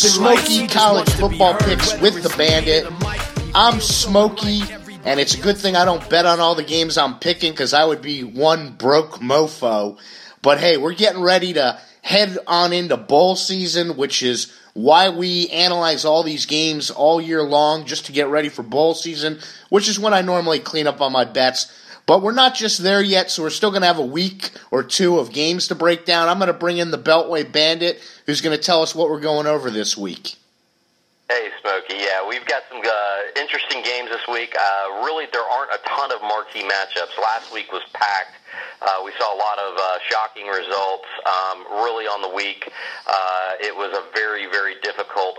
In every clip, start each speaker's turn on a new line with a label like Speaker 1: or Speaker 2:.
Speaker 1: Smoky College Football Picks with the Bandit. I'm Smoky, and it's a good thing I don't bet on all the games I'm picking because I would be one broke mofo. But hey, we're getting ready to head on into bowl season, which is why we analyze all these games all year long just to get ready for bowl season, which is when I normally clean up on my bets. But we're not just there yet, so we're still going to have a week or two of games to break down. I'm going to bring in the Beltway Bandit, who's going to tell us what we're going over this week.
Speaker 2: Hey, Smokey. Yeah, we've got some uh, interesting games this week. Uh, really, there aren't a ton of marquee matchups. Last week was packed. Uh, we saw a lot of uh, shocking results. Um, really, on the week, uh, it was a very, very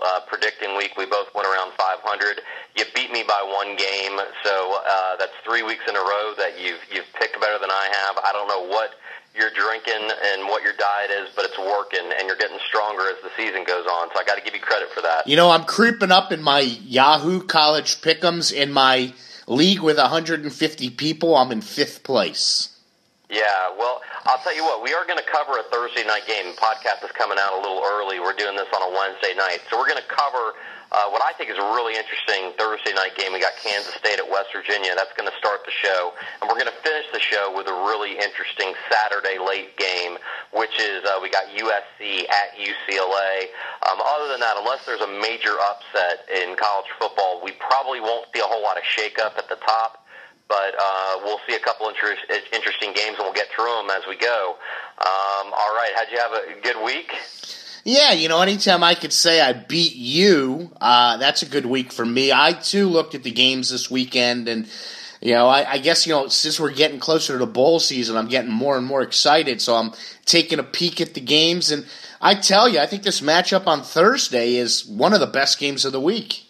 Speaker 2: uh, predicting week. We both went around 500. You beat me by one game, so uh, that's three weeks in a row that you've you've picked better than I have. I don't know what you're drinking and what your diet is, but it's working, and you're getting stronger as the season goes on. So I got to give you credit for that.
Speaker 1: You know, I'm creeping up in my Yahoo College Pickums in my league with 150 people. I'm in fifth place.
Speaker 2: Yeah, well, I'll tell you what, we are going to cover a Thursday night game. The podcast is coming out a little early. We're doing this on a Wednesday night. So we're going to cover uh, what I think is a really interesting Thursday night game. We got Kansas State at West Virginia. That's going to start the show. And we're going to finish the show with a really interesting Saturday late game, which is uh, we got USC at UCLA. Um, other than that, unless there's a major upset in college football, we probably won't see a whole lot of shakeup at the top but uh, we'll see a couple interest, interesting games, and we'll get through them as we go. Um, all right, how'd you have a good week?
Speaker 1: Yeah, you know, anytime I could say I beat you, uh, that's a good week for me. I too looked at the games this weekend, and you know, I, I, guess you know since we're getting closer to the bowl season, I'm getting more and more excited. So I'm taking a peek at the games, and I tell you, I think this matchup on Thursday is one of the best games of the week.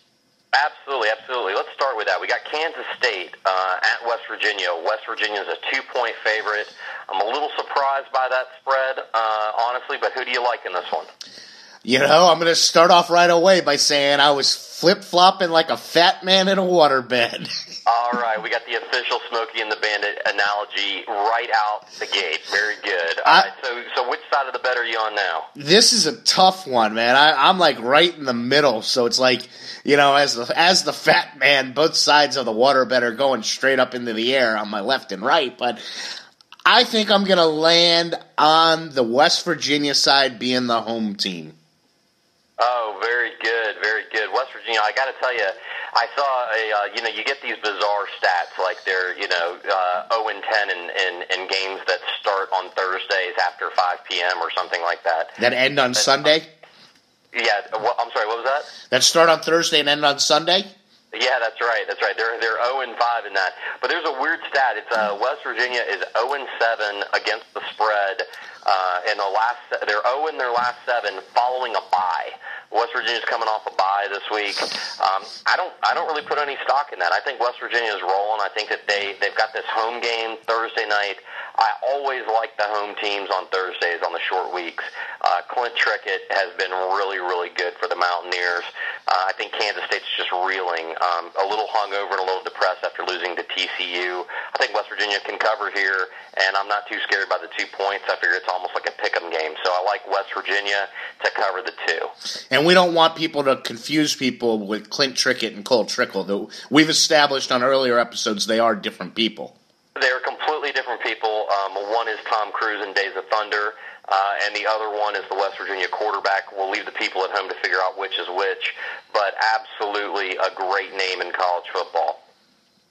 Speaker 2: Absolutely, absolutely. Let's start with that. We got Kansas State uh, at West Virginia. West Virginia is a two-point favorite. I'm a little surprised by that spread, uh, honestly. But who do you like in this one?
Speaker 1: You know, I'm going to start off right away by saying I was flip flopping like a fat man in a waterbed.
Speaker 2: All right, we got the official Smokey and the Bandit analogy right out the gate. Very good. All I, right, so so which side of the bed are you on now?
Speaker 1: This is a tough one, man. I, I'm like right in the middle, so it's like you know, as the as the fat man, both sides of the waterbed are going straight up into the air on my left and right, but. I think I'm going to land on the West Virginia side being the home team.
Speaker 2: Oh, very good, very good. West Virginia, I got to tell you, I saw a uh, you know you get these bizarre stats like they're you know uh, 0 and 10 in, in in games that start on Thursdays after 5 p.m. or something like that.
Speaker 1: That end on Sunday.
Speaker 2: Yeah, well, I'm sorry. What was that?
Speaker 1: That start on Thursday and end on Sunday.
Speaker 2: Yeah, that's right. That's right. They're they're 0 and 5 in that. But there's a weird stat. It's uh, West Virginia is 0 and 7 against the spread uh, in the last. They're 0 in their last seven following a bye. West Virginia's coming off a bye this week. Um, I don't I don't really put any stock in that. I think West Virginia is rolling. I think that they they've got this home game Thursday night. I always like the home teams on Thursdays on the short weeks. Uh, Clint Trickett has been really, really good for the Mountaineers. Uh, I think Kansas State's just reeling, um, a little hungover and a little depressed after losing to TCU. I think West Virginia can cover here, and I'm not too scared by the two points. I figure it's almost like a pick 'em game. So I like West Virginia to cover the two.
Speaker 1: And we don't want people to confuse people with Clint Trickett and Cole Trickle. We've established on earlier episodes they are different people.
Speaker 2: They're completely different people. Um, one is Tom Cruise in Days of Thunder, uh, and the other one is the West Virginia quarterback. We'll leave the people at home to figure out which is which, but absolutely a great name in college football.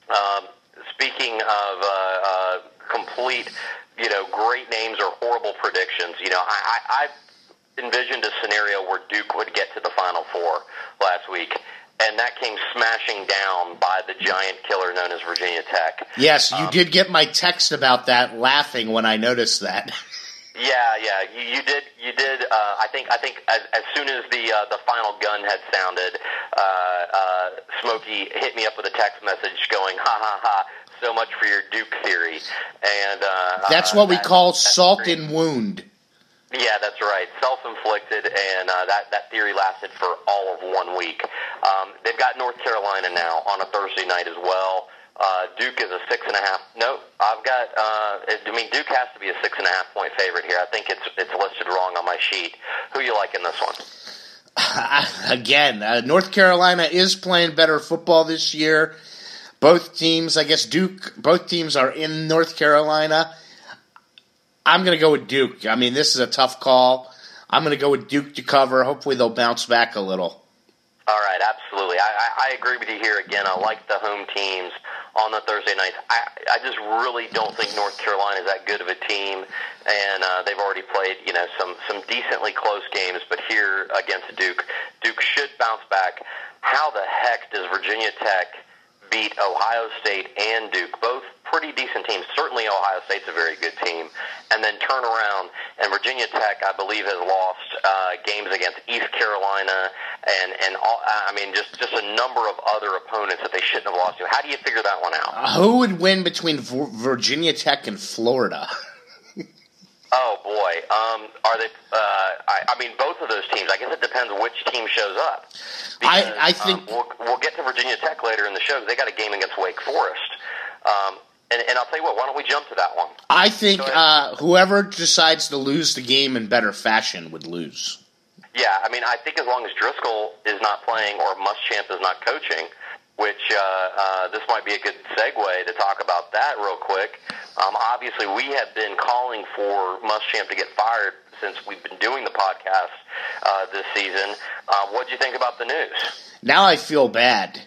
Speaker 2: Um, speaking of uh, uh, complete, you know, great names or horrible predictions, you know, I, I, I've envisioned a scenario where Duke would get to the Final Four last week and that came smashing down by the giant killer known as Virginia Tech.
Speaker 1: Yes, you um, did get my text about that, laughing when I noticed that.
Speaker 2: Yeah, yeah, you, you did. You did. Uh, I think. I think as, as soon as the uh, the final gun had sounded, uh, uh, Smokey hit me up with a text message going, "Ha ha ha! So much for your Duke theory." And uh,
Speaker 1: that's what we that, call salt and wound.
Speaker 2: Yeah, that's right. Self-inflicted, and uh, that that theory lasted for all of one week. Um, they've got North Carolina now on a Thursday night as well. Uh, Duke is a six and a half. No, I've got. Uh, I mean, Duke has to be a six and a half point favorite here. I think it's it's listed wrong on my sheet. Who you like in this one?
Speaker 1: Again, uh, North Carolina is playing better football this year. Both teams, I guess Duke, both teams are in North Carolina. I'm going to go with Duke. I mean, this is a tough call. I'm going to go with Duke to cover. Hopefully, they'll bounce back a little.
Speaker 2: All right, absolutely. I, I, agree with you here again. I like the home teams on the Thursday nights. I, I just really don't think North Carolina is that good of a team, and uh, they've already played you know some some decently close games. But here against Duke, Duke should bounce back. How the heck does Virginia Tech beat Ohio State and Duke, both pretty decent teams. Certainly, Ohio State's a very good team, and then turn around and Virginia Tech, I believe, has lost uh, games against East Carolina and and all, I mean just just a number of other opponents that they shouldn't have lost to. How do you figure that one out?
Speaker 1: Uh, who would win between v- Virginia Tech and Florida?
Speaker 2: Oh boy, um, are they? Uh, I, I mean, both of those teams. I guess it depends which team shows up.
Speaker 1: Because, I, I think
Speaker 2: um, we'll, we'll get to Virginia Tech later in the show. They got a game against Wake Forest, um, and, and I'll tell you what. Why don't we jump to that one?
Speaker 1: I think uh, whoever decides to lose the game in better fashion would lose.
Speaker 2: Yeah, I mean, I think as long as Driskel is not playing or Muschamp is not coaching, which uh, uh, this might be a good segue to talk about that real quick. Um, obviously, we have been calling for Muschamp to get fired since we've been doing the podcast uh, this season. Uh, what do you think about the news?
Speaker 1: Now I feel bad.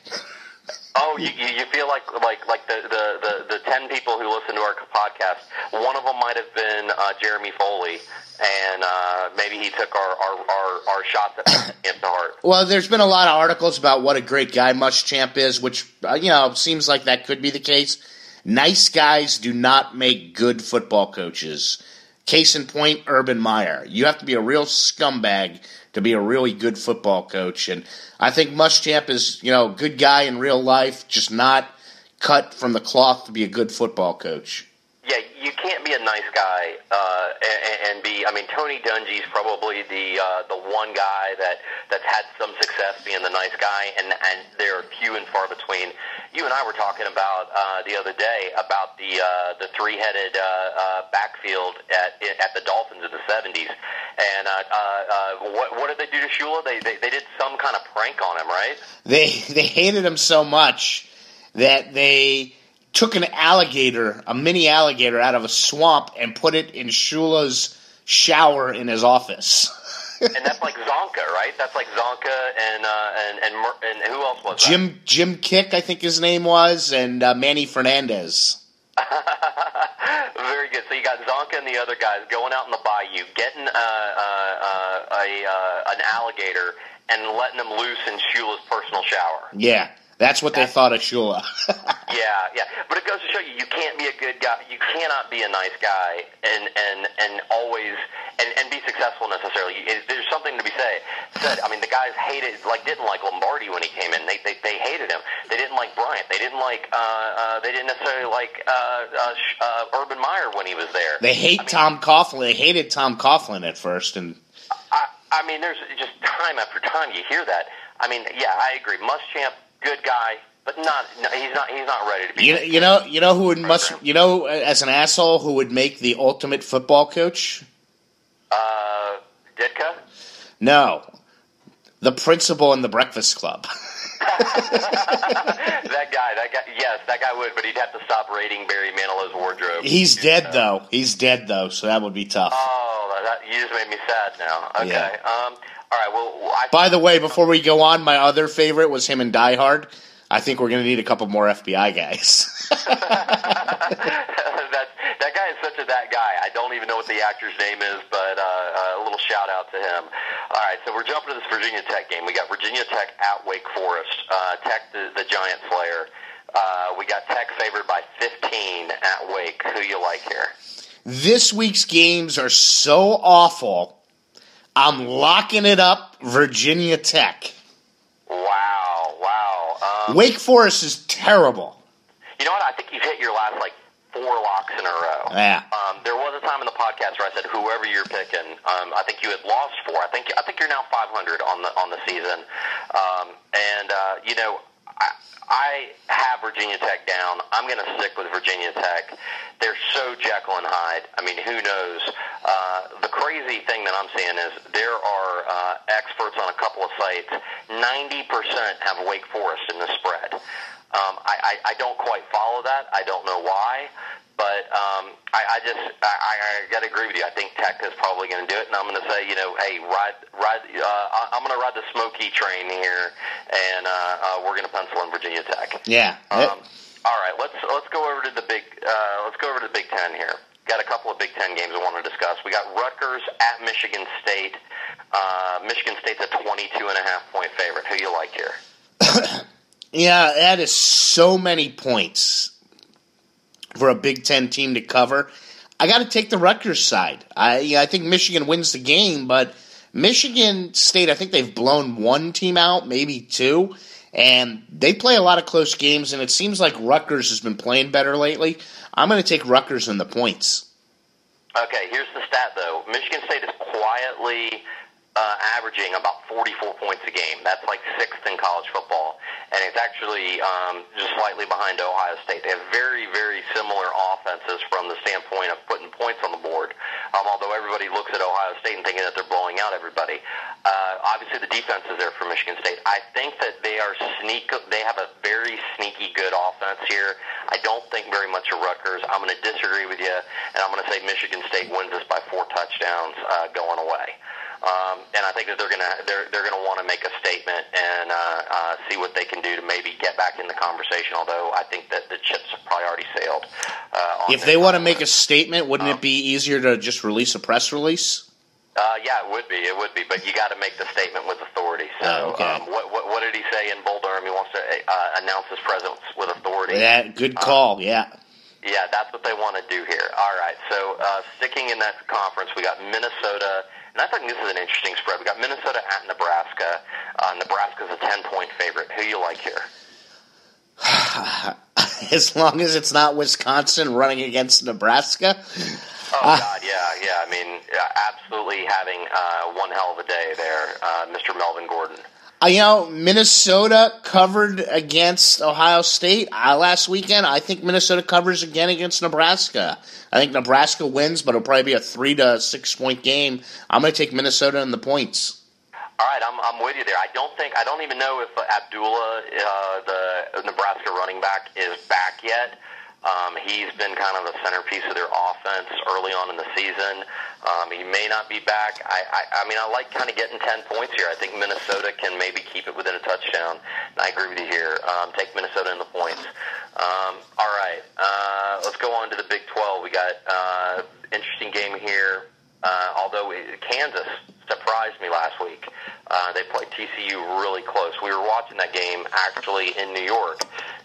Speaker 2: Oh, you, you feel like like like the, the, the, the ten people who listen to our podcast, one of them might have been uh, Jeremy Foley, and uh, maybe he took our our, our, our shots at him to heart.
Speaker 1: Well, there's been a lot of articles about what a great guy Muschamp is, which uh, you know seems like that could be the case. Nice guys do not make good football coaches. Case in point, Urban Meyer. You have to be a real scumbag to be a really good football coach, and I think Muschamp is you know a good guy in real life, just not cut from the cloth to be a good football coach.
Speaker 2: Yeah, you can't be a nice guy uh, and, and be. I mean, Tony Dungy's probably the uh, the one guy that that's had some success being the nice guy, and and they're few and far between. You and I were talking about uh, the other day about the uh, the three headed uh, uh, backfield at at the Dolphins in the seventies, and uh, uh, uh, what what did they do to Shula? They, they they did some kind of prank on him, right?
Speaker 1: They they hated him so much that they took an alligator, a mini alligator, out of a swamp and put it in Shula's shower in his office.
Speaker 2: and that's like Csonka, right? That's like Csonka and uh, and and, and who else was
Speaker 1: Jim
Speaker 2: that?
Speaker 1: Jim Kiick, I think his name was, and uh, Manny Fernandez.
Speaker 2: Very good. So you got Csonka and the other guys going out in the bayou, getting uh, uh, uh, a uh, an alligator and letting them loose in Shula's personal shower.
Speaker 1: Yeah, that's what they thought of Shula.
Speaker 2: Yeah, yeah, but it goes to show you you can't be a good guy. You cannot be a nice guy and and and always and and be successful necessarily. There's something to be say, said. I mean, the guys hated like didn't like Lombardi when he came in. They they, they hated him. They didn't like Bryant. They didn't like uh, uh, they didn't necessarily like uh, uh, uh, Urban Meyer when he was there.
Speaker 1: they hate
Speaker 2: I mean,
Speaker 1: Tom Coughlin. They hated Tom Coughlin at first, and
Speaker 2: I, I mean, there's just time after time you hear that. I mean, yeah, I agree. Muschamp, good guy, but not. No, he's not. He's not ready to be.
Speaker 1: you, you know you know who would must you know as an asshole who would make the ultimate football coach?
Speaker 2: Uh, Ditka.
Speaker 1: No, the principal in the Breakfast Club.
Speaker 2: that guy, that guy, yes, that guy would, but he'd have to stop raiding Barry Manilow's wardrobe.
Speaker 1: He's dead though. He's dead though, so that would be tough.
Speaker 2: Oh, that, you just made me sad now. Okay.
Speaker 1: Yeah.
Speaker 2: Um. Right. Well, I,
Speaker 1: By the way, before we go on, my other favorite was him in Die Hard. I think we're going to need a couple more FBI guys.
Speaker 2: that that guy is such a that guy. I don't even know what the actor's name is, but uh, uh, a little shout out to him. All right, so we're jumping to this Virginia Tech game. We got Virginia Tech at Wake Forest. Uh, Tech, the, the Giant Slayer. Uh, we got Tech favored by 15 at Wake. Who you like here?
Speaker 1: this week's games are so awful. I'm locking it up, Virginia Tech.
Speaker 2: Wow, wow. Um,
Speaker 1: Wake Forest is terrible.
Speaker 2: You know what? I think you've hit your last like four locks in a row.
Speaker 1: Yeah.
Speaker 2: Um, there was a time in the podcast where I said whoever you're picking. Um, I think you had lost four. I think I think you're now 500 on the on the season. Um, and uh, you know, I, I have Virginia Tech down. I'm going to stick with Virginia Tech. They're so Jekyll and Hyde. I mean, who knows? Uh, the crazy thing that I'm seeing is there are uh, experts on a couple of sites. 90% have Wake Forest in the spread. Um, I, I, I don't quite follow that. I don't know why. But um, I, I just I, I got to agree with you. I think Tech is probably going to do it, and I'm going to say, you know, hey, ride ride. Uh, I'm going to ride the Smoky train here, and uh, uh, we're going to pencil in Virginia Tech.
Speaker 1: Yeah.
Speaker 2: Um, all right, let's let's go over to the big uh, let's go over to the Big Ten here. Got a couple of Big Ten games I want to discuss. We got Rutgers at Michigan State. Uh, Michigan State's a 22 and a half point favorite. Who you like here?
Speaker 1: yeah, that is so many points for a Big Ten team to cover. I got to take the Rutgers side. I yeah, I think Michigan wins the game, but Michigan State, I think they've blown one team out, maybe two, and they play a lot of close games. And it seems like Rutgers has been playing better lately. I'm going to take Rutgers in the points.
Speaker 2: Okay, here's the stat though. Michigan State is quietly uh, averaging about 44 points a game. That's like sixth in college football, and it's actually um, just slightly behind Ohio State. They have very, very similar offenses from the standpoint of putting points on the board. Um, although everybody looks at Ohio State and thinking that they're blowing out everybody. Uh, obviously, the defense is there for Michigan State. I think that they are sneak. They have a very sneaky good offense here. I don't think very much of Rutgers. I'm going to disagree with you, and I'm going to say Michigan State wins this by four touchdowns uh, going away. Um, and I think that they're gonna they're they're gonna want to make a statement and uh, uh, see what they can do to maybe get back in the conversation. Although I think that the chips have probably already sailed. Uh,
Speaker 1: if they want to make a statement, wouldn't um, it be easier to just release a press release?
Speaker 2: Uh, yeah, it would be. It would be, but you got to make the statement with authority. So,
Speaker 1: oh, okay.
Speaker 2: um, what, what, what did he say in Bull Durham? He wants to uh, announce his presence with authority.
Speaker 1: Yeah, good call. Um, yeah.
Speaker 2: Yeah, that's what they want to do here. All right. So, uh, sticking in that conference, we got Minnesota and I think this is an interesting spread. We got Minnesota at Nebraska. Uh, Nebraska's a ten point favorite. Who you like here?
Speaker 1: as long as it's not Wisconsin running against Nebraska.
Speaker 2: Oh uh, God, yeah, yeah. I mean, absolutely having uh, one hell of a day there, uh, Mr. Melvin Gordon.
Speaker 1: Uh, you know, Minnesota covered against Ohio State uh, last weekend. I think Minnesota covers again against Nebraska. I think Nebraska wins, but it'll probably be a three to six point game. I'm going to take Minnesota in the points.
Speaker 2: All right, I'm, I'm with you there. I don't think I don't even know if Abdullah, uh, the Nebraska running back, is back yet. Um, he's been kind of the centerpiece of their offense early on in the season. Um, he may not be back. I, I, I mean, I like kind of getting 10 points here. I think Minnesota can maybe keep it within a touchdown. And I agree with you here. Um, take Minnesota in the points. Um, all right, uh, let's go on to the Big 12. We got uh, interesting game here. Uh, although it, Kansas surprised me last week. Uh, they played TCU really close. We were watching that game actually in New York,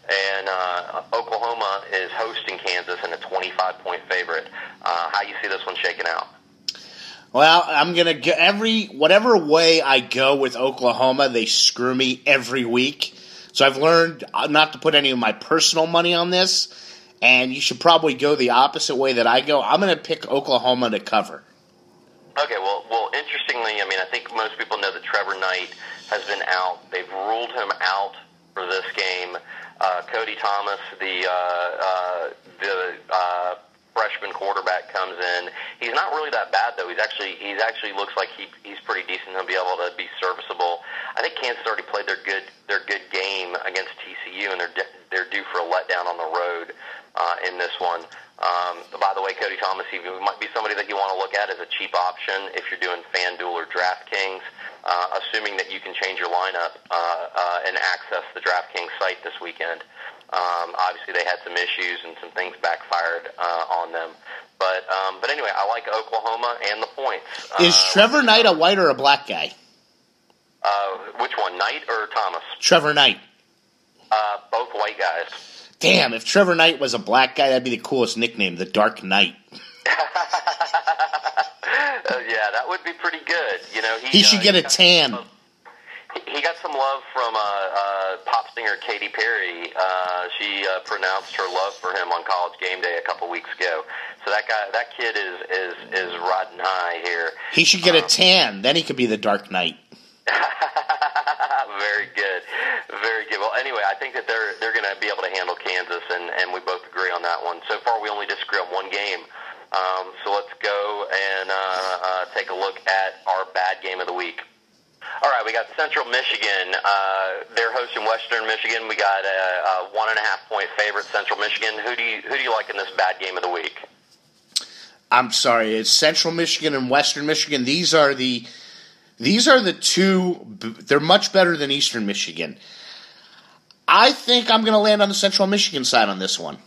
Speaker 2: and uh, Oklahoma is hosting Kansas in a 25 point favorite. Uh, how you see this one shaking out?
Speaker 1: Well, I'm gonna go every whatever way I go with Oklahoma, they screw me every week. So I've learned not to put any of my personal money on this, and you should probably go the opposite way that I go. I'm gonna pick Oklahoma to cover.
Speaker 2: Okay, well, well, interestingly, I mean, I think most people know that Trevor Knight has been out. They've ruled him out for this game. Uh, Cody Thomas, the uh, uh, the uh, freshman quarterback, comes in. He's not really that bad though. He's actually he's actually looks like he he's pretty decent. He'll be able to be serviceable. I think Kansas already played their good their good game against TCU, and they're they're due for a letdown on the road uh, in this one. Um, by the way, Cody Thomas, he might be somebody that you want to look at as a cheap option if you're doing FanDuel or DraftKings uh, assuming that you can change your lineup uh, uh, and access the DraftKings site this weekend. Um, obviously, they had some issues and some things backfired uh, on them. But um, but anyway, I like Oklahoma and the points.
Speaker 1: Is uh, Trevor Knight a white or a black guy?
Speaker 2: Uh, which one, Knight or Thomas?
Speaker 1: Trevor Knight.
Speaker 2: Uh, both white guys.
Speaker 1: Damn, if Trevor Knight was a black guy, that'd be the coolest nickname, the Dark Knight.
Speaker 2: Uh, yeah, that would be pretty good. You know,
Speaker 1: he, he should uh, get a tan.
Speaker 2: Some, he got some love from uh, uh, pop singer Katy Perry. Uh, she uh, pronounced her love for him on College Game Day a couple weeks ago. So that guy, that kid is is is riding high here.
Speaker 1: He should get um, a tan. Then he could be the Dark Knight.
Speaker 2: I think that they're they're going to be able to handle Kansas, and and we both agree on that one. So far, we only disagree on one game. Um, so let's go and uh, uh, take a look at our bad game of the week. All right, we got Central Michigan. Uh, they're hosting Western Michigan. We got a, a one and a half point favorite, Central Michigan. Who do you who do you like in this bad game of the week?
Speaker 1: I'm sorry, it's Central Michigan and Western Michigan. These are the these are the two. They're much better than Eastern Michigan. I think I'm going to land on the Central Michigan side on this one.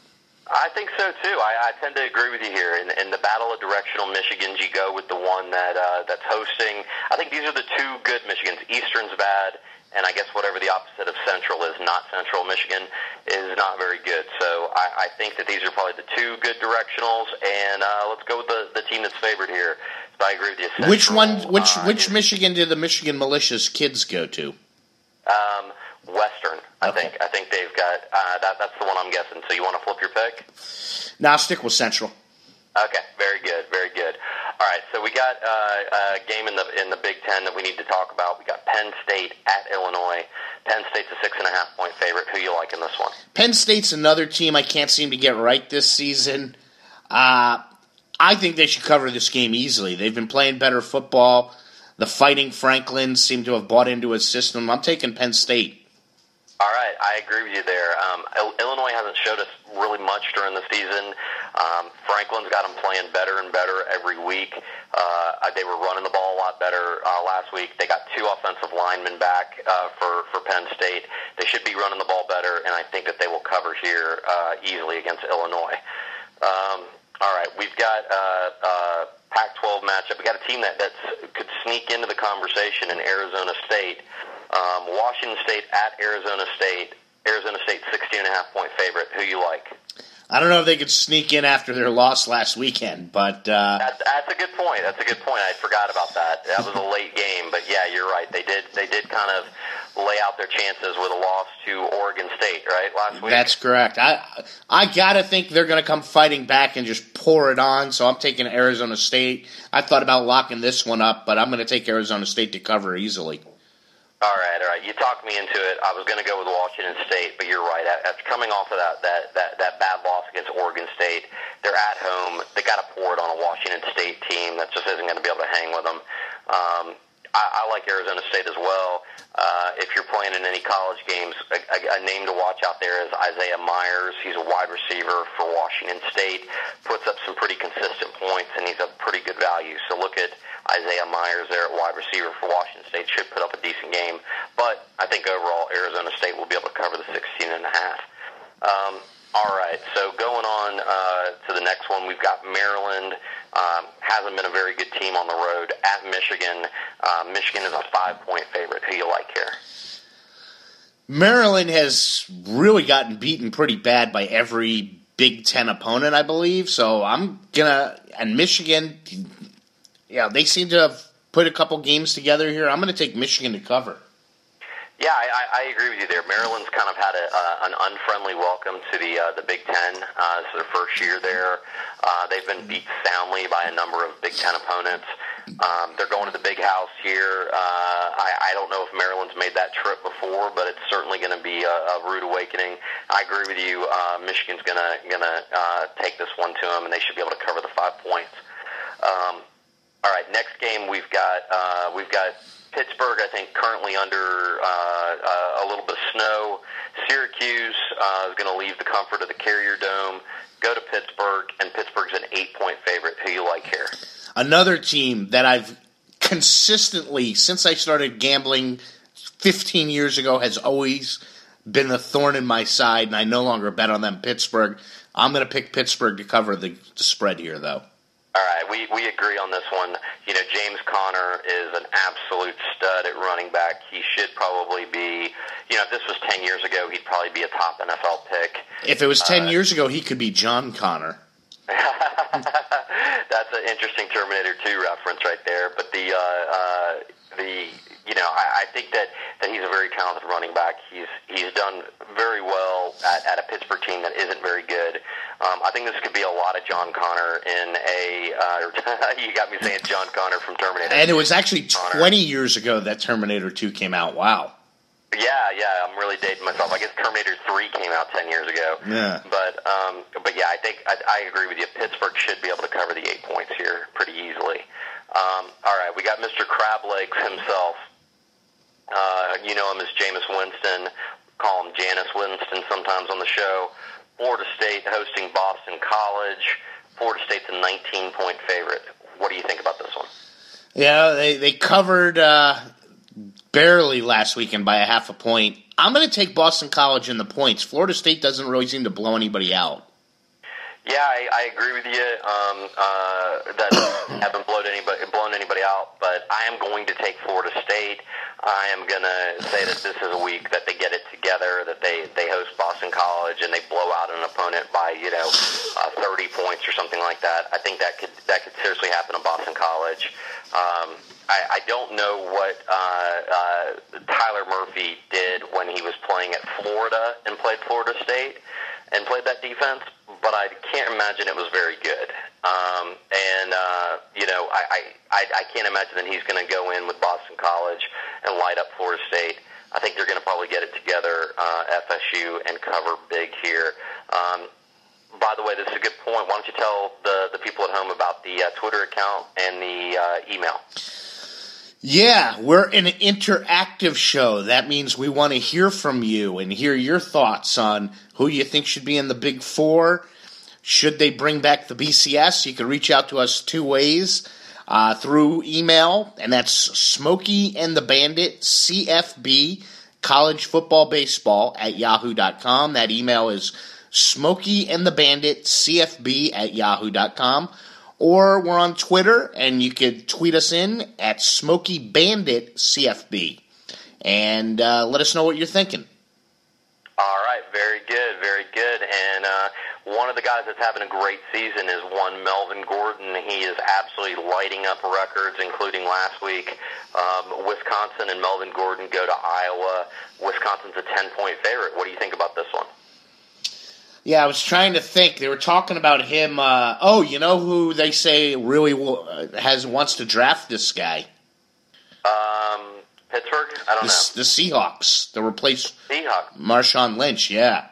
Speaker 2: I think so too. I, I tend to agree with you here. In, in the battle of directional Michigans, you go with the one that uh, that's hosting. I think these are the two good Michigans. Eastern's bad, and I guess whatever the opposite of Central is, not Central Michigan, is not very good. So I, I think that these are probably the two good directionals, and uh, let's go with the, the team that's favored here. So I agree with you. Central,
Speaker 1: which one? Which uh, which Michigan did the Michigan militias kids go to?
Speaker 2: Um, Western. I okay. think I think they've got uh, that. That's the one I'm guessing. So you want to flip your pick?
Speaker 1: Now stick with Central.
Speaker 2: Okay, very good, very good. All right, so we got uh, a game in the in the Big Ten that we need to talk about. We got Penn State at Illinois. Penn State's a six and a half point favorite. Who you like in this one?
Speaker 1: Penn State's another team I can't seem to get right this season. Uh, I think they should cover this game easily. They've been playing better football. The Fighting Franklins seem to have bought into a system. I'm taking Penn State.
Speaker 2: All right, I agree with you there. Um, Illinois hasn't showed us really much during the season. Um, Franklin's got them playing better and better every week. Uh, they were running the ball a lot better uh, last week. They got two offensive linemen back uh, for for Penn State. They should be running the ball better, and I think that they will cover here uh, easily against Illinois. Um, all right, we've got. Uh, uh, Pac-12 matchup. We got a team that that could sneak into the conversation in Arizona State. Um, Washington State at Arizona State. Arizona State 16 and a half point favorite. Who you like?
Speaker 1: I don't know if they could sneak in after their loss last weekend, but uh,
Speaker 2: that's, that's a good point. That's a good point. I forgot about that. That was a late game, but yeah, you're right. They did they did kind of lay out their chances with a loss to Oregon State, right? Last week.
Speaker 1: That's correct. I I gotta think they're gonna come fighting back and just pour it on. So I'm taking Arizona State. I thought about locking this one up, but I'm gonna take Arizona State to cover easily.
Speaker 2: All right, all right. You talked me into it. I was going to go with Washington State, but you're right. After coming off of that that that, that bad loss against Oregon State, they're at home. They got to pour it on a Washington State team that just isn't going to be able to hang with them. Um, I, I like Arizona State as well. Uh, if you're playing in any college games, a, a, a name to watch out there is Isiah Myers. He's a wide receiver for Washington State. Puts up some pretty consistent points, and he's a pretty good value. So look at Isiah Myers there at wide receiver for Washington State should put up a decent game. But I think overall Arizona State will be able to cover the 16 and a half. Um, all right, so going on uh, to the next one, we've got Maryland. Um, hasn't been a very good team on the road at Michigan. Uh, Michigan is a five-point favorite. Who you like here?
Speaker 1: Maryland has really gotten beaten pretty bad by every Big Ten opponent, I believe. So I'm gonna and Michigan yeah, they seem to have put a couple games together here. I'm to take Michigan to cover.
Speaker 2: Yeah, I, I agree with you there. Maryland's kind of had a, uh, an unfriendly welcome to the uh, the Big Ten. Uh, it's their first year there. Uh, they've been beat soundly by a number of Big Ten opponents. Um, they're going to the Big House here. Uh, I, I don't know if Maryland's made that trip before, but it's certainly going to be a, a rude awakening. I agree with you. Uh, Michigan's going to going to uh, take this one to them, and they should be able to cover the five points. Um, all right, next game we've got uh, we've got Pittsburgh. I think currently under uh, uh, a little bit of snow. Syracuse uh, is going to leave the comfort of the Carrier Dome, go to Pittsburgh, and Pittsburgh's an eight-point favorite. Who you like here?
Speaker 1: Another team that I've consistently since I started gambling 15 years ago has always been a thorn in my side, and I no longer bet on them. Pittsburgh. I'm going to pick Pittsburgh to cover the spread here, though.
Speaker 2: All right, we, we agree on this one. You know, James Conner is an absolute stud at running back. He should probably be, you know, if this was 10 years ago, he'd probably be a top NFL pick.
Speaker 1: If it was 10 uh, years ago, he could be John Connor.
Speaker 2: That's an interesting Terminator 2 reference right there. But the, uh, uh, the you know, I, I think that, that he's a very talented running back. He's he's done very well at, at a Pittsburgh team that isn't very good. Um, I think this could be a lot of John Connor in a. Uh, you got me saying John Connor from Terminator.
Speaker 1: And it was actually Connor. 20 years ago that Terminator 2 came out. Wow.
Speaker 2: Yeah, yeah, I'm really dating myself. I guess Terminator 3 came out 10 years ago.
Speaker 1: Yeah.
Speaker 2: But um, but yeah, I think I, I agree with you. Pittsburgh should be able to cover the eight points here pretty easily. Um, all right, we got Mr. Crab Legs himself. Uh, you know him as Jameis Winston. Call him Janice Winston sometimes on the show. Florida State hosting Boston College. Florida State's a 19 point favorite. What do you think about this one?
Speaker 1: Yeah, they they covered uh, barely last weekend by a half a point. I'm going to take Boston College in the points. Florida State doesn't really seem to blow anybody out.
Speaker 2: Yeah, I, I agree with you. Um, uh, that haven't blown anybody blown anybody out, but I am going to take Florida State. I am going to say that this is a week that they get it together, that they they host Boston College and they blow out an opponent by you know uh, 30 points or something like that. I think that could that could seriously happen in Boston College. Um, I, I don't know what uh, uh, Tyler Murphy did when he was playing at Florida and played Florida State and played that defense, but I can't imagine it was very good. Um, and uh, you know, I, I I can't imagine that he's going to go in with Boston College and light up Florida State. I think they're going to probably get it together, uh, FSU, and cover big here. Um, by the way, this is a good point. Why don't you tell the the people at home about the uh, Twitter account and the uh, email?
Speaker 1: Yeah, we're an interactive show. That means we want to hear from you and hear your thoughts on who you think should be in the Big Four. Should they bring back the BCS? You can reach out to us two ways uh, through email, and that's Smokey and the Bandit CFB College Football Baseball at yahoo.com. That email is Smokey and the Bandit CFB at yahoo.com or we're on Twitter, and you could tweet us in at Smoky Bandit CFB, and uh, let us know what you're thinking.
Speaker 2: All right, very good, very good. And uh, one of the guys that's having a great season is one Melvin Gordon. He is absolutely lighting up records, including last week. Um, Wisconsin and Melvin Gordon go to Iowa. Wisconsin's a 10 point favorite. What do you think about this one?
Speaker 1: Yeah, I was trying to think. They were talking about him. Uh, oh, you know who they say really will, uh, has wants to draft this guy?
Speaker 2: Um, Pittsburgh. I don't
Speaker 1: the,
Speaker 2: know.
Speaker 1: The Seahawks. To replace
Speaker 2: Seahawks.
Speaker 1: Marshawn Lynch. Yeah.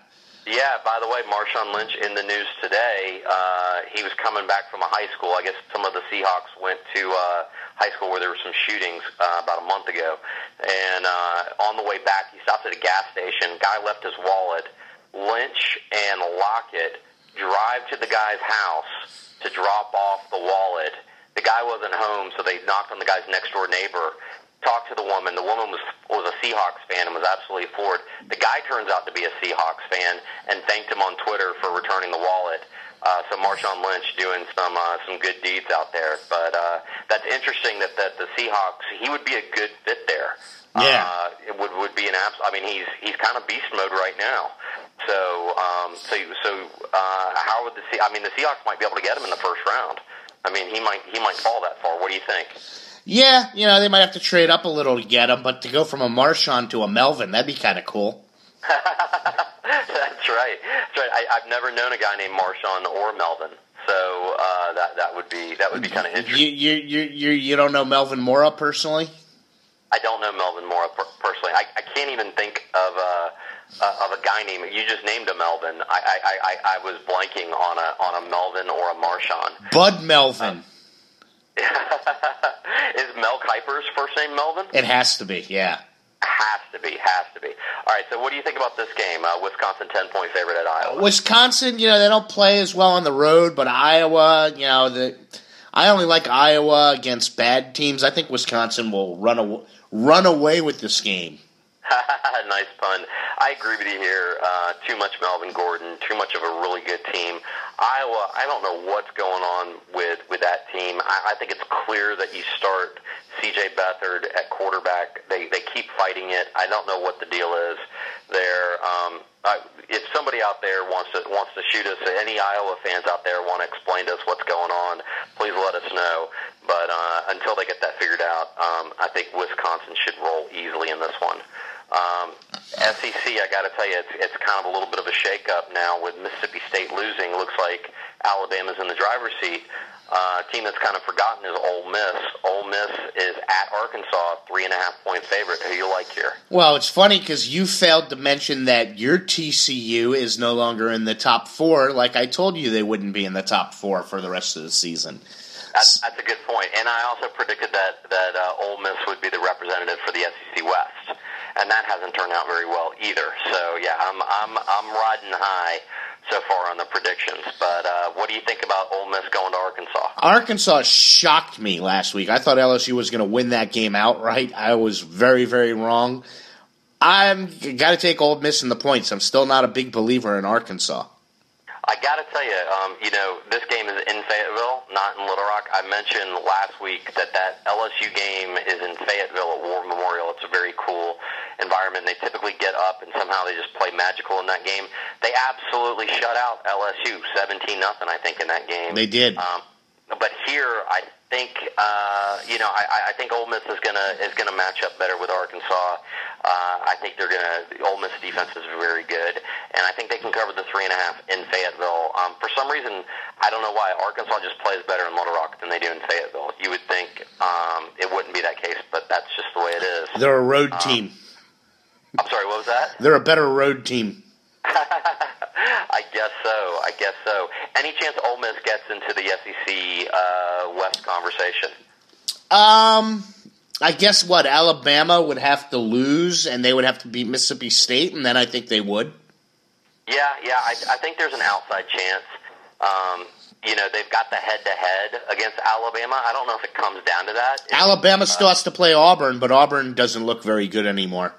Speaker 2: Yeah. By the way, Marshawn Lynch in the news today. Uh, he was coming back from a high school. I guess some of the Seahawks went to uh, high school where there were some shootings uh, about a month ago, and uh, on the way back, he stopped at a gas station. Guy left his wallet. Lynch and Lockett drive to the guy's house to drop off the wallet. The guy wasn't home, so they knocked on the guy's next door neighbor. Talked to the woman. The woman was was a Seahawks fan and was absolutely floored. The guy turns out to be a Seahawks fan and thanked him on Twitter for returning the wallet. Uh, so Marshawn Lynch doing some uh, some good deeds out there. But uh, that's interesting that that the Seahawks he would be a good fit there.
Speaker 1: Yeah,
Speaker 2: uh, it would would be an abs. I mean, he's he's kind of beast mode right now. So um, so so uh, how would the Se- I mean the Seahawks might be able to get him in the first round. I mean, he might he might fall that far. What do you think?
Speaker 1: Yeah, you know they might have to trade up a little to get him, but to go from a Marshawn to a Melvin, that'd be kind of cool.
Speaker 2: That's right. That's right. I, I've never known a guy named Marshawn or Melvin. So uh, that that would be that would be kind of interesting.
Speaker 1: You you you you don't know Melvin Mora personally?
Speaker 2: I don't know Melvin Mora per- personally. I, I can't even think of a uh, of a guy named you just named a Melvin. I I, I, I was blanking on a on a Melvin or a Marshawn.
Speaker 1: Bud Melvin.
Speaker 2: Is Mel Kiper's first name Melvin?
Speaker 1: It has to be, yeah.
Speaker 2: Has to be, has to be. All right, so what do you think about this game? Uh, Wisconsin 10 point favorite at Iowa.
Speaker 1: Wisconsin, you know, they don't play as well on the road, but Iowa, you know, the I only like Iowa against bad teams. I think Wisconsin will run away, run away with this game.
Speaker 2: nice pun. I agree with you here. Uh, too much Melvin Gordon, too much of a really good team. Iowa, I don't know what's going on with with that team. I, I think it's clear that you start C.J. Beathard at quarterback. They they keep fighting it. I don't know what the deal is there. Um, uh, if somebody out there wants to wants to shoot us, any Iowa fans out there want to explain to us what's going on, please let us know. But uh, until they get that figured out, um, I think Wisconsin should roll easily in this one. Um, SEC, I got to tell you, it's, it's kind of a little bit of a shakeup now with Mississippi State losing. Looks like Alabama's in the driver's seat. Uh, team that's kind of forgotten is Ole Miss. Ole Miss is at Arkansas, three and a half point favorite. Who you like here?
Speaker 1: Well, it's funny because you failed to mention that your TCU is no longer in the top four. Like I told you, they wouldn't be in the top four for the rest of the season.
Speaker 2: That's, that's a good point. And I also predicted that that uh, Ole Miss would be the representative for the SEC West, and that hasn't turned out very well either. So yeah, I'm I'm I'm riding high so far on the predictions. But uh, what do you think about Ole Miss going to Arkansas?
Speaker 1: Arkansas shocked me last week. I thought LSU was going to win that game outright. I was very, very wrong. I'm got to take Ole Miss in the points. I'm still not a big believer in Arkansas.
Speaker 2: I got to tell you, um, you know, this game is in Fayetteville, not in Little Rock. I mentioned last week that that LSU game is in Fayetteville at War Memorial. It's a very cool environment. They typically get up and somehow they just play magical in that game. They absolutely shut out LSU, seventeen nothing, I think, in that game.
Speaker 1: They did.
Speaker 2: Um, but here, I think uh, you know, I, I think Ole Miss is gonna is gonna match up better with Arkansas. Uh, I think they're gonna. The Ole Miss defense is very good, and I think they can cover the three and a half in Fayetteville. Um, for some reason, I don't know why Arkansas just plays better in Little Rock than they do in Fayetteville. You would think um, it wouldn't be that case, but that's just the way it is.
Speaker 1: They're a road
Speaker 2: Um,
Speaker 1: team.
Speaker 2: I'm sorry, what was that?
Speaker 1: They're a better road team.
Speaker 2: Any chance Ole Miss gets into the SEC uh, West conversation?
Speaker 1: Um, I guess what Alabama would have to lose, and they would have to beat Mississippi State, and then I think they would.
Speaker 2: Yeah, yeah. I, I think there's an outside chance. Um, you know, they've got the head-to-head against Alabama. I don't know if it comes down to that. If-
Speaker 1: Alabama still has to play Auburn, but Auburn doesn't look very good anymore.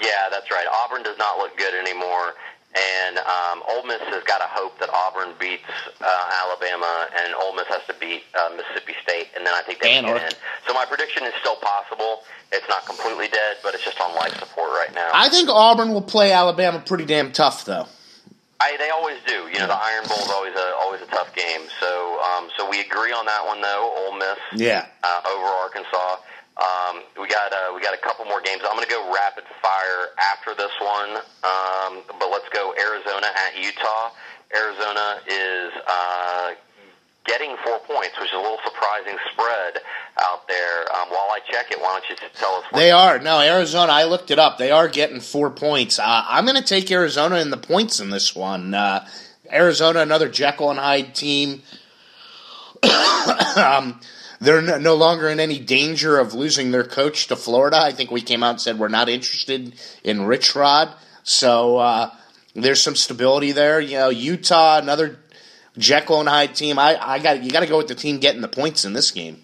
Speaker 2: Yeah, that's right. Auburn does not look good anymore, and um, Ole Miss has got to hope that Auburn beats uh, Alabama, and Ole Miss has to beat uh, Mississippi State, and then I think they can get in. So my prediction is still possible. It's not completely dead, but it's just on life support right now.
Speaker 1: I think Auburn will play Alabama pretty damn tough, though.
Speaker 2: I, they always do. You know, the Iron Bowl is always a always a tough game. So, um, so we agree on that one, though. Ole Miss
Speaker 1: Yeah.
Speaker 2: uh, over Arkansas. Um, we got uh, we got a couple more games. I'm going to go rapid fire after this one, um, but let's go Arizona at Utah. Arizona is uh, getting four points, which is a little surprising spread out there. Um, while I check it, why don't you tell us?
Speaker 1: They are. No, Arizona, I looked it up. They are getting four points. Uh, I'm going to take Arizona in the points in this one. Uh, Arizona, another Jekyll and Hyde team. they're no, no longer in any danger of losing their coach to Florida. I think we came out and said we're not interested in Rich Rod. So uh, there's some stability there. You know, Utah, another Jekyll and Hyde team. I, I got you got to go with the team getting the points in this game.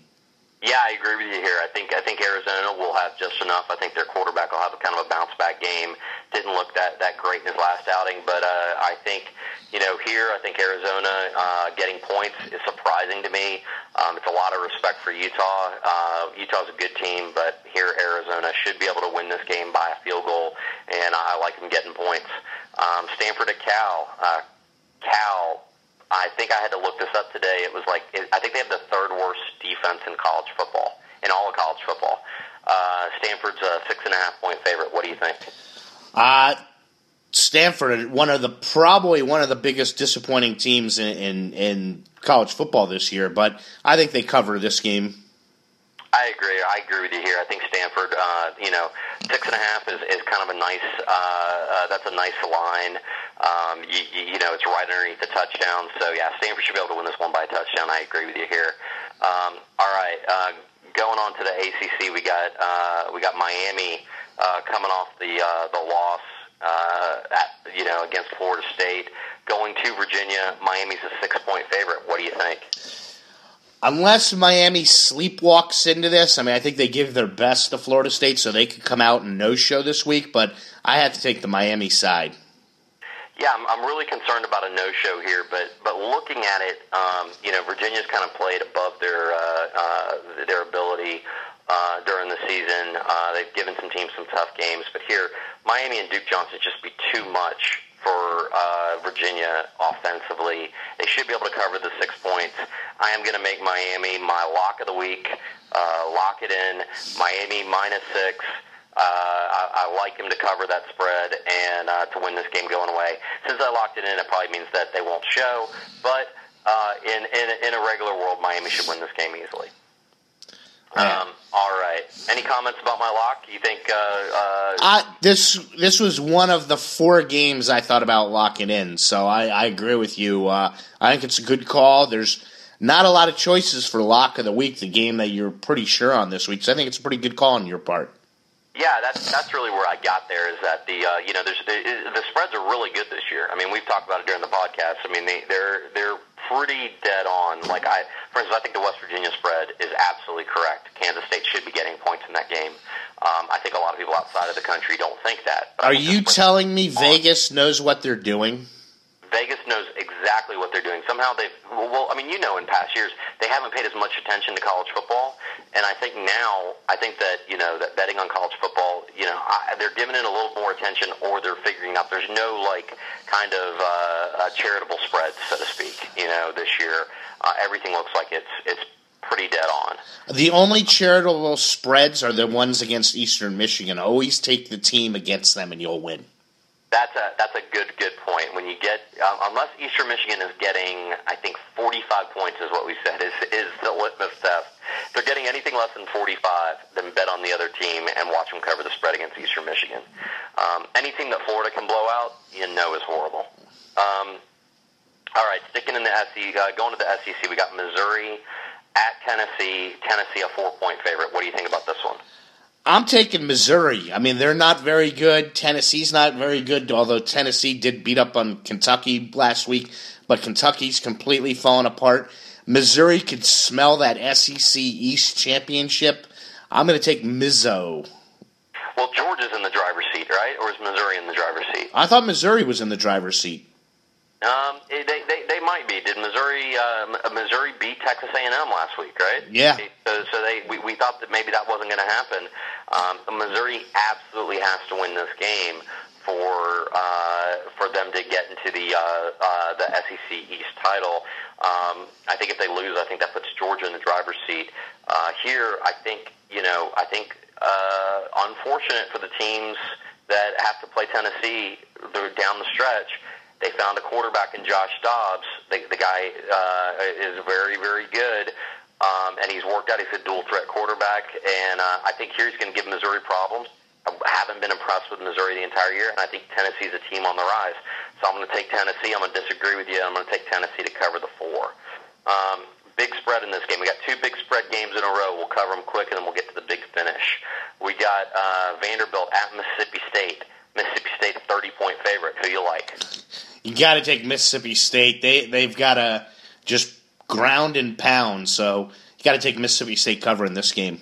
Speaker 2: Yeah, I agree with you here. I think I think Arizona will have just enough. I think their quarterback will have a kind of a bounce back game. Didn't look that that great in his last outing, but uh, I think you know here I think Arizona uh, getting points is surprising to me. Um, it's a lot of respect for Utah. Uh, Utah's a good team, but here Arizona should be able to win this game by a field goal, and I like them getting points. Um, Stanford at Cal. Uh, Cal I think I had to look this up today. It was like it, I think they have the third worst defense in college football, in all of college football. Uh, Stanford's a six and a half point favorite. What do you think?
Speaker 1: Uh, Stanford, one of the probably one of the biggest disappointing teams in, in, in college football this year, but I think they cover this game.
Speaker 2: I agree. I agree with you here. I think Stanford, uh, you know, six and a half is, is kind of a nice. Uh, uh, that's a nice line. Um, you, you, know, it's right underneath the touchdown. So yeah, Stanford should be able to win this one by a touchdown. I agree with you here. Um, all right, uh, going on to the ACC, we got uh, we got Miami uh, coming off the uh, the loss. Uh, at, you know, against Florida State, going to Virginia. Miami's a six-point favorite. What do you think?
Speaker 1: Unless Miami sleepwalks into this, I mean, I think they give their best to Florida State so they could come out and no show this week, but I have to take the Miami side.
Speaker 2: Yeah, I'm, I'm really concerned about a no-show here, but but looking at it, um, you know, Virginia's kind of played above their uh, uh, their ability uh, during the season. Uh, they've given some teams some tough games, but here, Miami and Duke Johnson just be too much for uh, Virginia offensively. They should be able to cover the six points. I am going to make Miami my lock of the week. Uh, lock it in. Miami minus six. Uh, I, I like him to cover that spread and uh, to win this game going away. Since I locked it in, it probably means that they won't show. But uh, in, in in a regular world, Miami should win this game easily. Um, all right. Any comments about my lock? You think? Uh, uh,
Speaker 1: Uh, this this was one of the four games I thought about locking in, so I, I agree with you. Uh, I think it's a good call. There's not a lot of choices for lock of the week, the game that you're pretty sure on this week. So I think it's a pretty good call on your part.
Speaker 2: Yeah, that's that's really where I got there. Is that the uh, you know there's the, the spreads are really good this year. I mean, we've talked about it during the podcast. I mean, they, they're they're pretty dead on. Like I, for instance, I think the West Virginia spread is absolutely correct. Kansas State should be getting points in that game. Um, I think a lot of people outside of the country don't think that.
Speaker 1: Are
Speaker 2: think
Speaker 1: you telling me Vegas knows what they're doing?
Speaker 2: Vegas knows exactly what they're doing. Somehow they've, well, I mean, you know, in past years, they haven't paid as much attention to college football. And I think now, I think that, you know, that betting on college football, you know, I, they're giving it a little more attention or they're figuring out there's no, like, kind of uh, uh, charitable spread, so to speak, you know, this year. Uh, everything looks like it's, it's pretty dead on.
Speaker 1: The only charitable spreads are the ones against Eastern Michigan. Always take the team against them and you'll win.
Speaker 2: That's a that's a good good point. When you get um, unless Eastern Michigan is getting, I think 45 points is what we said is is the litmus test. If they're getting anything less than 45, then bet on the other team and watch them cover the spread against Eastern Michigan. Um, anything that Florida can blow out, you know, is horrible. Um, all right, sticking in the SEC, uh, going to the SEC, we got Missouri at Tennessee. Tennessee a four point favorite. What do you think about this one?
Speaker 1: I'm taking Missouri. I mean, they're not very good. Tennessee's not very good, although Tennessee did beat up on Kentucky last week, but Kentucky's completely fallen apart. Missouri could smell that SEC East championship. I'm going to take Mizzou.
Speaker 2: Well, Georgia's in the driver's seat, right? Or is Missouri in the driver's seat?
Speaker 1: I thought Missouri was in the driver's seat.
Speaker 2: Um, eh, they, they they might be. Did Missouri um, Missouri beat Texas A and M last week? Right?
Speaker 1: Yeah.
Speaker 2: So, so they we, we thought that maybe that wasn't going to happen. Um, Missouri absolutely has to win this game for uh, for them to get into the uh, uh, the SEC East title. Um, I think if they lose, I think that puts Georgia in the driver's seat. Uh, here, I think you know, I think uh, unfortunate for the teams that have to play Tennessee they're down the stretch. They found a quarterback in Josh Dobbs. The, the guy uh, is very, very good, um, and he's worked out. He's a dual threat quarterback, and uh, I think here he's going to give Missouri problems. I haven't been impressed with Missouri the entire year, and I think Tennessee's a team on the rise. So I'm going to take Tennessee. I'm going to disagree with you. I'm going to take Tennessee to cover the four. Um, big spread in this game. We got two big spread games in a row. We'll cover them quick, and then we'll get to the big finish. We got uh, Vanderbilt at Mississippi State. Mississippi State 30 point favorite. Who you like?
Speaker 1: You got to take Mississippi State. They they've got to just ground and pound. So you got to take Mississippi State cover in this game.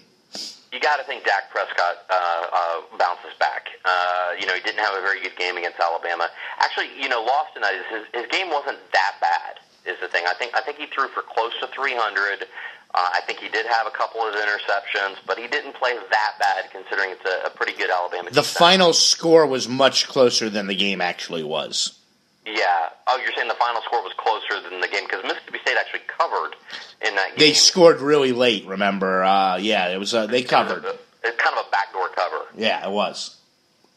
Speaker 2: You got to think Dak Prescott uh, uh, bounces back. Uh, you know, he didn't have a very good game against Alabama. Actually, you know, lost tonight. Is his, his game wasn't that bad. Is the thing. I think I think he threw for close to 300. Uh, I think he did have a couple of interceptions, but he didn't play that bad considering it's a, a pretty good Alabama.
Speaker 1: The
Speaker 2: defense.
Speaker 1: final score was much closer than the game actually was.
Speaker 2: Yeah. Oh, you're saying the final score was closer than the game because Mississippi State actually covered in that game.
Speaker 1: They scored really late. Remember? Uh, yeah, it was. Uh, they covered.
Speaker 2: It's kind of a backdoor cover.
Speaker 1: Yeah, it was.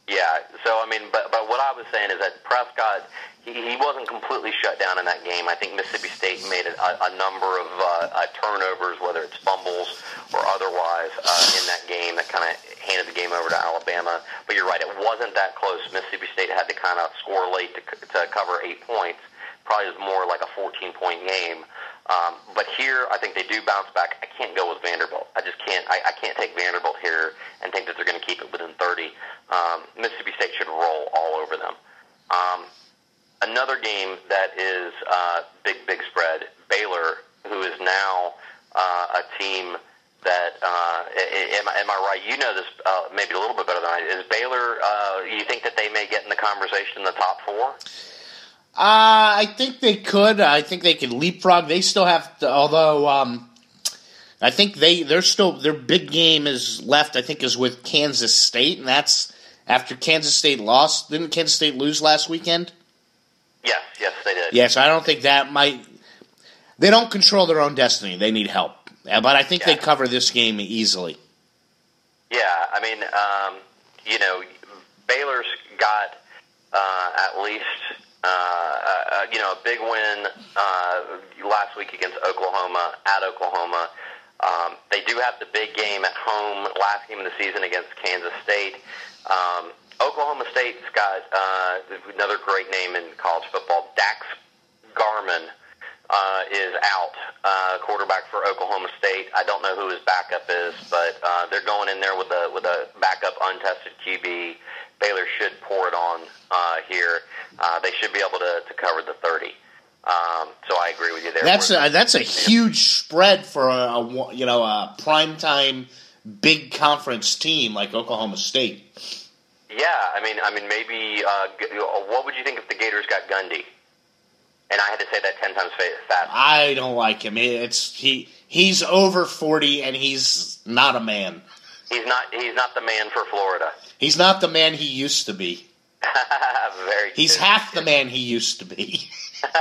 Speaker 2: Yeah. So I mean, but but what I was saying is that Prescott he, he wasn't completely shut down in that game. I think Mississippi State made a, a number of uh, uh, turnovers, whether it's fumbles or otherwise, uh, in that game that kind of handed the game over to Alabama. But you're right, it wasn't that close. Mississippi State had to kind of score late to, to cover eight points. Probably was more like a 14 point game. Um, but here, I think they do bounce back. I can't go with Vanderbilt. I just can't. I, I can't take Vanderbilt here and think that they're going to keep it within 30. Um, Mississippi State should roll all over them. Um, another game that is uh, big, big spread. Baylor, who is now uh, a team that uh, am, I- am I right? You know this uh, maybe a little bit better than I. Is Baylor? Uh, you think that they may get in the conversation in the top four?
Speaker 1: Uh, I think they could. I think they could leapfrog. They still have to, although um, I think they they're still their big game is left. I think is with Kansas State, and that's after Kansas State lost. Didn't Kansas State lose last weekend?
Speaker 2: Yes, yes, they did.
Speaker 1: Yes, I don't think that might. They don't control their own destiny. They need help, Uh, but I think they cover this game easily.
Speaker 2: Yeah, I mean, um, you know, Baylor's got uh, at least uh, uh, you know a big win uh, last week against Oklahoma at Oklahoma. Um, they do have the big game at home, last game of the season against Kansas State. Um, Oklahoma State's got uh, another great name in college football. Daxx Garman uh, is out, uh, quarterback for Oklahoma State. I don't know who his backup is, but uh, they're going in there with a with a backup untested QB. Baylor should pour it on uh, here. Uh, they should be able to, to cover the thirty. Um, so I agree with you there.
Speaker 1: That's a, that's a huge spread for a, a you know a primetime big conference team like Oklahoma State.
Speaker 2: Yeah, I mean, I mean, maybe uh, what would you think if the Gators got Gundy? And I had to say that ten times fast.
Speaker 1: I don't like him. It's he. He's over forty, and he's not a man.
Speaker 2: He's not. He's not the man for Florida.
Speaker 1: He's not the man he used to be.
Speaker 2: Very.
Speaker 1: He's
Speaker 2: good.
Speaker 1: half the man he used to be.
Speaker 2: All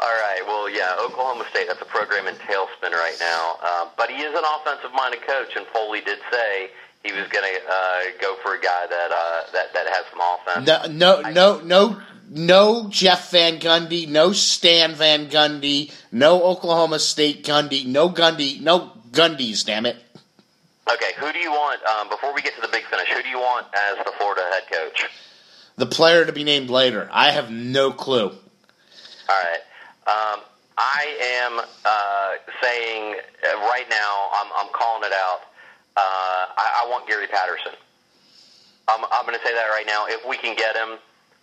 Speaker 2: right. Well, yeah, Oklahoma State. That's a program in tailspin right now. Uh, but he is an offensive-minded coach, and Foley did say he was going to uh, go for a guy that uh, that that has some offense.
Speaker 1: No, no, no, no, no. Jeff Van Gundy, no Stan Van Gundy, no Oklahoma State Gundy, no Gundy, no Gundys. Damn it.
Speaker 2: Okay, who do you want um, before we get to the big finish? Who do you want as the Florida head coach?
Speaker 1: The player to be named later. I have no clue.
Speaker 2: All right. Um, I am uh, saying uh, right now, I'm, I'm calling it out. Uh, I, I want Gary Patterson. I'm, I'm going to say that right now. If we can get him,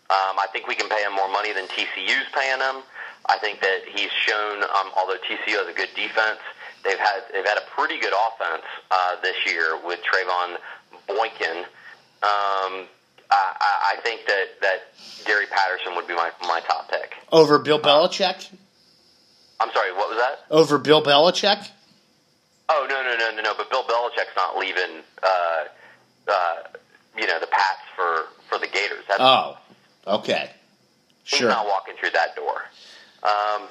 Speaker 2: um, I think we can pay him more money than TCU's paying him. I think that he's shown, um, although TCU has a good defense, they've had they've had a pretty good offense uh, this year with Trevone Boykin. Um, I, I think that, that Gary Patterson would be my, my top pick.
Speaker 1: Over Bill Belichick?
Speaker 2: I'm sorry, what was that?
Speaker 1: Over Bill Belichick?
Speaker 2: Oh no no no no no! But Bill Belichick's not leaving. Uh, uh, you know the Pats for for the Gators. That's,
Speaker 1: Oh, okay. sure.
Speaker 2: he's not walking through that door. Um,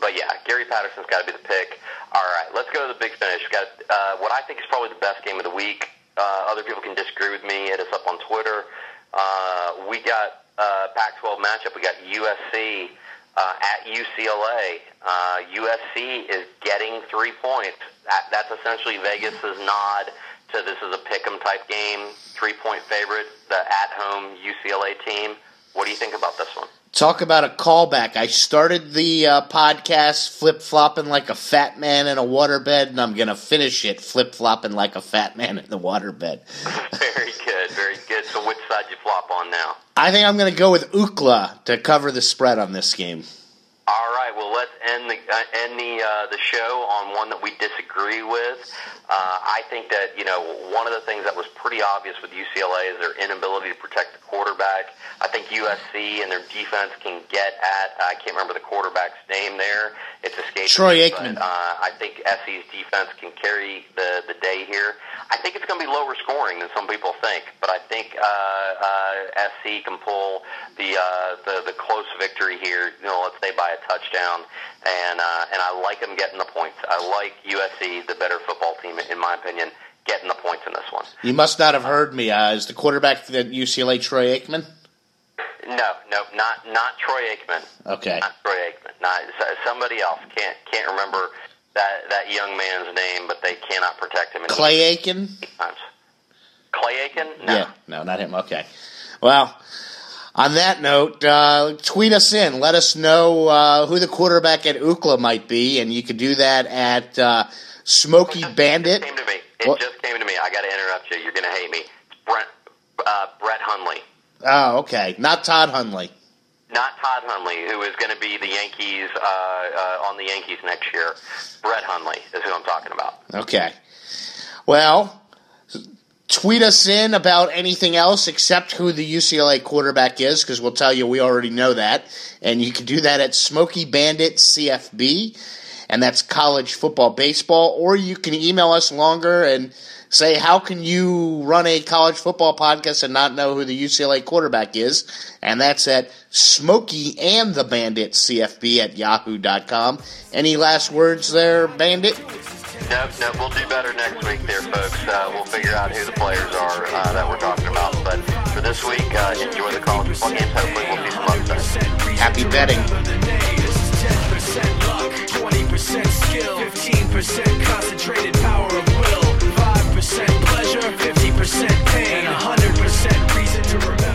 Speaker 2: but yeah, Gary Patterson's got to be the pick. All right, let's go to the big finish. We've got uh, what I think is probably the best game of the week. Uh, other people can disagree with me. Hit us up on Twitter. Uh, we got uh, Pac-12 matchup. We got USC uh, at UCLA. Uh, USC is getting three points. That, that's essentially Vegas's nod to this is a pick'em type game. Three point favorite. The at-home UCLA team. What do you think about this one?
Speaker 1: Talk about a callback. I started the uh, podcast flip flopping like a fat man in a waterbed, and I'm going to finish it flip flopping like a fat man in the waterbed.
Speaker 2: Very good, very good. So which side you flop on now?
Speaker 1: I think I'm going to go with UCLA to cover the spread on this game.
Speaker 2: All right. Well, let's end the uh, end the uh, the show on one that we disagree with. Uh, I think that you know one of the things that was pretty obvious with UCLA is their inability to protect the quarterback. I think USC and their defense can get at. I can't remember the quarterback's name there. It's escaped.
Speaker 1: Troy Aikman.
Speaker 2: But, uh, I think SC's defense can carry the the day here. I think it's going to be lower scoring than some people think, but I think uh, uh, SC can pull the, uh, the the close victory here. You know, let's say by a touchdown, and uh, and I like them getting the points. I like USC, the better football team, in my opinion, getting the points in this one.
Speaker 1: You must not have heard me. Uh, is the quarterback the UCLA Troy Aikman?
Speaker 2: No, no, not not Troy Aikman.
Speaker 1: Okay.
Speaker 2: Not Troy Aikman. Not somebody else. Can't can't remember that that young man's name, but they cannot protect him.
Speaker 1: Clay Aiken?
Speaker 2: times. Clay Aiken? No.
Speaker 1: Yeah, no, not him. Okay. Well, on that note, uh, tweet us in. Let us know uh, who the quarterback at UCLA might be, and you can do that at uh, Smoky
Speaker 2: It
Speaker 1: Bandit.
Speaker 2: just came to me. It
Speaker 1: What?
Speaker 2: just came to me. I got to interrupt you. You're going to hate me. It's Brent uh, Brett Hundley,
Speaker 1: Oh, okay. Not Todd Hundley.
Speaker 2: not Todd Hundley, who is going to be the Yankees uh, uh, on the Yankees next year. Brett Hundley is who I'm talking about.
Speaker 1: Okay. Well, tweet us in about anything else except who the UCLA quarterback is, because we'll tell you we already know that. And you can do that at Smoky Bandit CFB, and that's college football baseball. Or you can email us longer and say, how can you run a college football podcast and not know who the UCLA quarterback is? And that's at Smoky and the Bandit CFB at yahoo.com. Any last words there, Bandit?
Speaker 2: Nope, nope. We'll do better next week there, folks. Uh, we'll figure out who the players are uh, that we're talking about. But for this week, uh, enjoy the college football games. Hopefully we'll see some upsets.
Speaker 3: Happy betting.
Speaker 4: pleasure, 50% pain, 100% reason to remember.